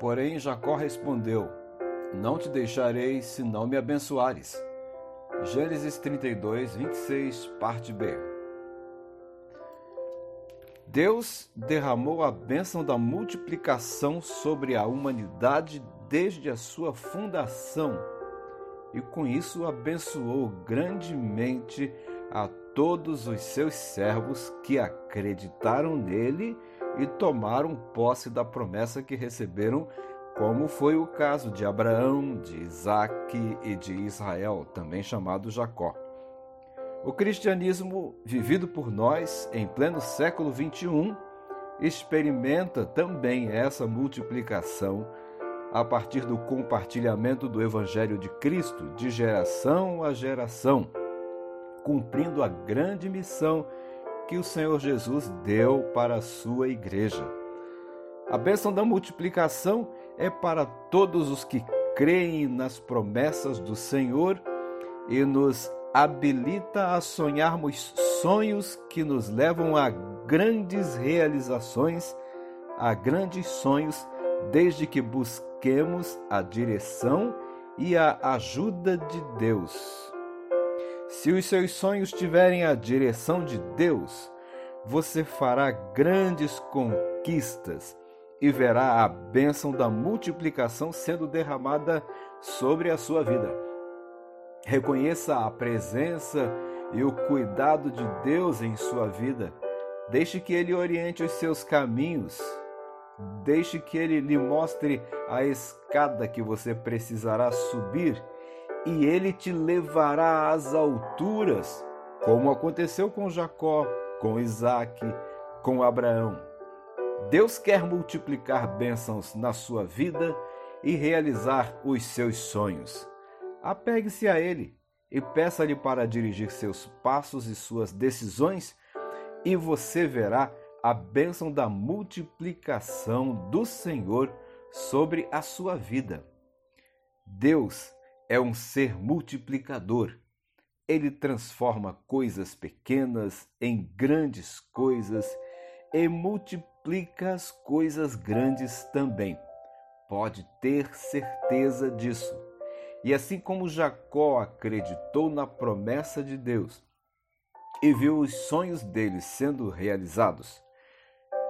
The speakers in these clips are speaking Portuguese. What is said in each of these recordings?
Porém, Jacó respondeu: Não te deixarei se não me abençoares. Gênesis 32, 26, parte B. Deus derramou a bênção da multiplicação sobre a humanidade desde a sua fundação e com isso abençoou grandemente a todos os seus servos que acreditaram nele e tomaram posse da promessa que receberam, como foi o caso de Abraão, de Isaque e de Israel, também chamado Jacó. O cristianismo, vivido por nós em pleno século XXI, experimenta também essa multiplicação a partir do compartilhamento do Evangelho de Cristo de geração a geração, cumprindo a grande missão que o Senhor Jesus deu para a sua igreja. A bênção da multiplicação é para todos os que creem nas promessas do Senhor e nos habilita a sonharmos sonhos que nos levam a grandes realizações, a grandes sonhos, desde que busquemos a direção e a ajuda de Deus. Se os seus sonhos tiverem a direção de Deus, você fará grandes conquistas e verá a bênção da multiplicação sendo derramada sobre a sua vida. Reconheça a presença e o cuidado de Deus em sua vida. Deixe que Ele oriente os seus caminhos. Deixe que Ele lhe mostre a escada que você precisará subir e Ele te levará às alturas, como aconteceu com Jacó, com Isaac, com Abraão. Deus quer multiplicar bênçãos na sua vida e realizar os seus sonhos. Apegue-se a Ele e peça-lhe para dirigir seus passos e suas decisões, e você verá a bênção da multiplicação do Senhor sobre a sua vida. Deus é um ser multiplicador. Ele transforma coisas pequenas em grandes coisas e multiplica as coisas grandes também. Pode ter certeza disso. E assim como Jacó acreditou na promessa de Deus e viu os sonhos dele sendo realizados,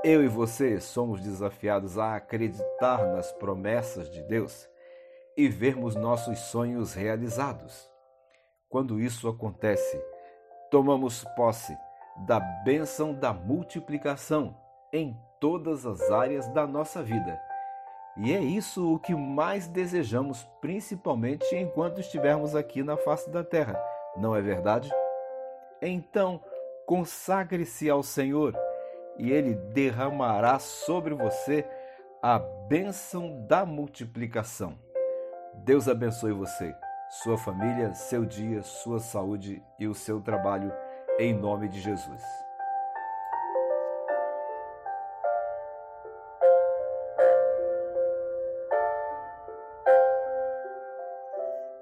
eu e você somos desafiados a acreditar nas promessas de Deus e vermos nossos sonhos realizados. Quando isso acontece, tomamos posse da bênção da multiplicação em todas as áreas da nossa vida e é isso o que mais desejamos, principalmente enquanto estivermos aqui na face da terra, não é verdade? Então, consagre-se ao Senhor e Ele derramará sobre você a bênção da multiplicação. Deus abençoe você, sua família, seu dia, sua saúde e o seu trabalho, em nome de Jesus.